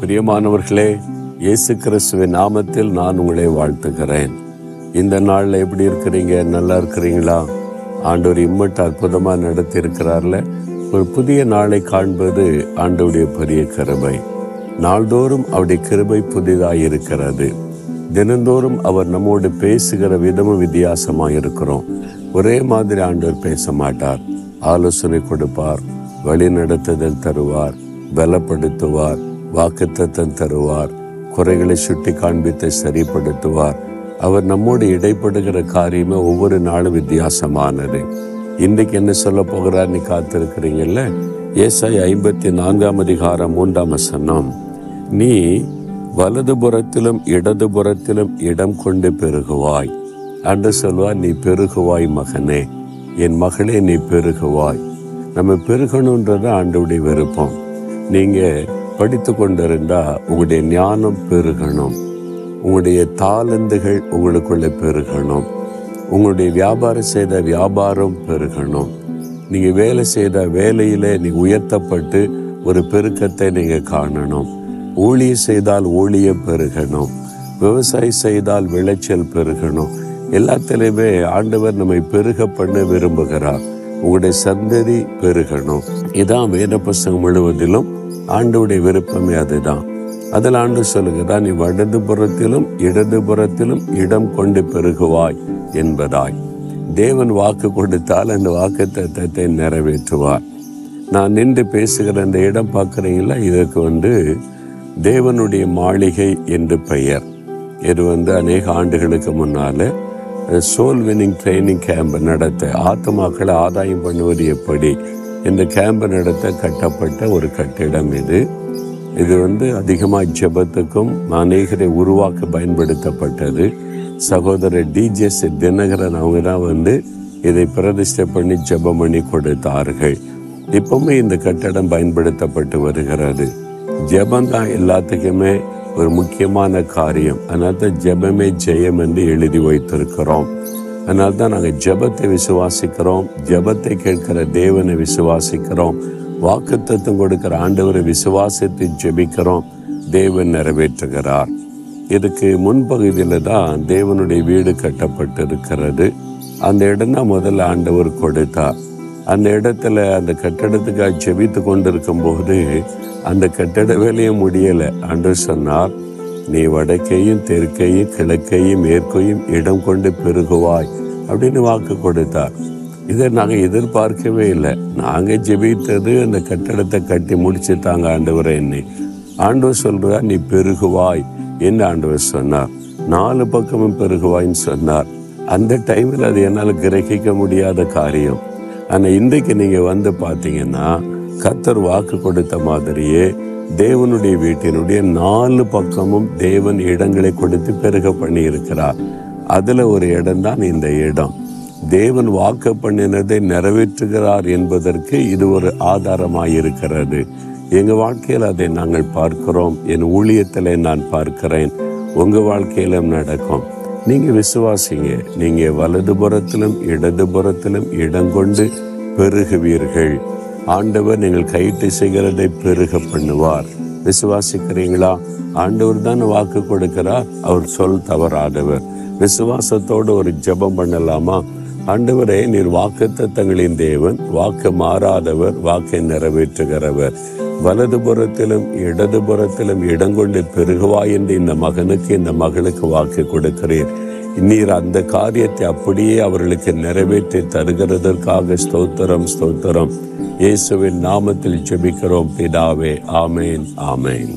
பிரியமானவர்களே இயேசு கிறிஸ்துவின் நாமத்தில் நான் உங்களை வாழ்த்துகிறேன். இந்த நாளில் எப்படி இருக்கிறீங்க? நல்லா இருக்கிறீங்களா? ஆண்டவர் இம்மட்டு அற்புதமாக நடத்தி இருக்கிறார்ல ஒரு புதிய நாளை காண்பது ஆண்டவுடைய பெரிய கிருபை. நாள்தோறும் அவருடைய கிருபை புதிதாக இருக்கிறது. தினந்தோறும் அவர் நம்மோடு பேசுகிற விதமும் வித்தியாசமாக இருக்கிறோம். ஒரே மாதிரி ஆண்டவர் பேச மாட்டார். ஆலோசனை கொடுப்பார் வழி நடத்துதல் தருவார் பலப்படுத்துவார். வாக்குத்தத்தம் தருவார். குறைகளை சுட்டி காண்பித்து சரிப்படுத்துவார். அவர் நம்மோடு இடைப்படுகிற காரியமே ஒவ்வொரு நாளும் வித்தியாசமானது. இன்றைக்கு என்ன சொல்ல போகிறார் நீ காத்திருக்கிறீங்கல்ல? ஏசாய் ஐம்பத்தி நான்காம் அதிகாரம் மூன்றாம் வசனம். நீ வலதுபுறத்திலும் இடதுபுறத்திலும் இடம் கொண்டு பெருகுவாய். அன்று சொல்வார் நீ பெருகுவாய் மகனே. என் மகளே நீ பெருகுவாய். நம்ம பெருகணுன்றது ஆண்டவுடைய விருப்பம். நீங்கள் படித்து கொண்டிருந்தா உங்களுடைய ஞானம் பெருகணும். உங்களுடைய தாளந்துகள் உங்களுக்குள்ளே பெருகணும். உங்களுடைய வியாபாரம் செய்த வியாபாரம் பெருகணும். நீங்கள் வேலை செய்த வேலையில் நீ உயர்த்தப்பட்டு ஒரு பெருக்கத்தை நீங்கள் காணணும். ஊழியம் செய்தால் ஊழியம் பெருகணும். விவசாயம் செய்தால் விளைச்சல் பெருகணும். எல்லாத்திலையுமே ஆண்டவர் நம்மை பெருக பண்ண விரும்புகிறார். உங்களுடைய சந்ததி பெருகணும். இதான் வேத புஸ்தகம் முழுவதிலும் ஆண்டவுடைய விருப்பமே அதுதான். அதில் ஆண்டு சொல்லுகிறார் நீ வடதுபுறத்திலும் இடதுபுறத்திலும் இடம் கொண்டு பெருகுவாய் என்பதாய். தேவன் வாக்கு கொடுத்தால் அந்த வாக்கு தத்தத்தை நிறைவேற்றுவார். நான் நின்று பேசுகிற அந்த இடம் பார்க்குறீங்களா? இதற்கு வந்து தேவனுடைய மாளிகை என்று பெயர். இது வந்து அநேக ஆண்டுகளுக்கு முன்னால் சோல் வினிங் ட்ரைனிங் கேம்ப் நடத்த ஆத்மாக்களை ஆதாயம் பண்ணுவது எப்படி? இந்த கேம்ப் நடத்த கட்டப்பட்ட ஒரு கட்டிடம் இது. இது வந்து அதிகமாக ஜெபத்துக்கும் அநேகரை உருவாக்க பயன்படுத்தப்பட்டது. சகோதரர் டிஜிஎஸ் தினகரன் அவங்க தான் வந்து இதை பிரதிஷ்டை பண்ணி ஜெபம் பண்ணி கொடுத்தார்கள். இப்பவுமே இந்த கட்டடம் பயன்படுத்தப்பட்டு வருகிறது. ஜெபம் தான் எல்லாத்துக்குமே ஒரு முக்கியமான காரியம். அதனால தான் ஜெபமே ஜெயம் என்று எழுதி வைத்திருக்கிறோம். அதனால தான் நாங்கள் ஜெபத்தை விசுவாசிக்கிறோம். ஜெபத்தை கேட்கிற தேவனை விசுவாசிக்கிறோம். வாக்குத்தத்தம் கொடுக்கிற ஆண்டவரை விசுவாசத்தை ஜெபிக்கிறோம். தேவன் நிறைவேற்றுகிறார். இதுக்கு முன்பகுதியில் தான் தேவனுடைய வீடு கட்டப்பட்டு இருக்கிறது அந்த இடம் தான் முதல்ல ஆண்டவர் கொடுத்தார். அந்த இடத்துல அந்த கட்டடத்துக்காக ஜெபித்து கொண்டிருக்கும் போது அந்த கட்டட வேலையை முடியலை. அன்று சொன்னார் நீ வடக்கையும் தெற்கையும் கிழக்கையும் மேற்கையும் இடம் கொண்டு பெருகுவாய் அப்படின்னு வாக்கு கொடுத்தார். இதை நாங்கள் எதிர்பார்க்கவே இல்லை. நாங்கள் ஜெபித்தது அந்த கட்டடத்தை கட்டி முடிச்சுட்டாங்க தாங்க ஆண்டவரை என்னை. ஆண்டவர் சொல்றார் நீ பெருகுவாய் என்று ஆண்டவர் சொன்னார். நாலு பக்கமும் பெருகுவாய்ன்னு சொன்னார். அந்த டைமில் அது என்னால் கிரகிக்க முடியாத காரியம். ஆனால் இன்றைக்கு நீங்கள் வந்து பார்த்தீங்கன்னா கத்தர் வாக்கு கொடுத்த மாதிரியே தேவனுடைய வீட்டினுடைய நாலு பக்கமும் தேவன் இடங்களை கொடுத்து பெருக பண்ணி இருக்கிறார் ஒரு இடம்தான் இந்த இடம். தேவன் வாக்கு பண்ணினதை நிறைவேற்றுகிறார் என்பதற்கு இது ஒரு ஆதாரமாக இருக்கிறது எங்கள் வாழ்க்கையில் அதை நாங்கள் பார்க்கிறோம். என் ஊழியத்தில் நான் பார்க்கிறேன். உங்கள் வாழ்க்கையிலும் நடக்கும். நீங்கள் விசுவாசிங்க. நீங்கள் வலதுபுறத்திலும் இடதுபுறத்திலும் இடம் கொண்டு பெருகுவீர்கள். ஆண்டவர் நீங்கள் கைட்டு செய்கிறதை பெருக பண்ணுவார். விசுவாசிக்கிறீங்களா? ஆண்டவர் தான் வாக்கு கொடுக்கிறார். அவர் சொல் தவறாதவர். விசுவாசத்தோடு ஒரு ஜெபம் பண்ணலாமா? ஆண்டவரே நீர் வாக்கு தத்தங்களின் தேவன். வாக்கு மாறாதவர். வாக்கை நிறைவேற்றுகிறவர். வலதுபுறத்திலும் இடதுபுறத்திலும் இடங்கொண்டு பெருகுவாய் என்று இந்த மகனுக்கு இந்த மகளுக்கு வாக்கு கொடுக்கிறேன். நீர் அந்த காரியத்தை அப்படியே அவர்களுக்கு நிறைவேற்றி தருகிறதற்காக ஸ்தோத்திரம் ஸ்தோத்திரம். இயேசுவின் நாமத்தில் ஜெபிக்கிறோம் பிதாவே. ஆமேன் ஆமேன்.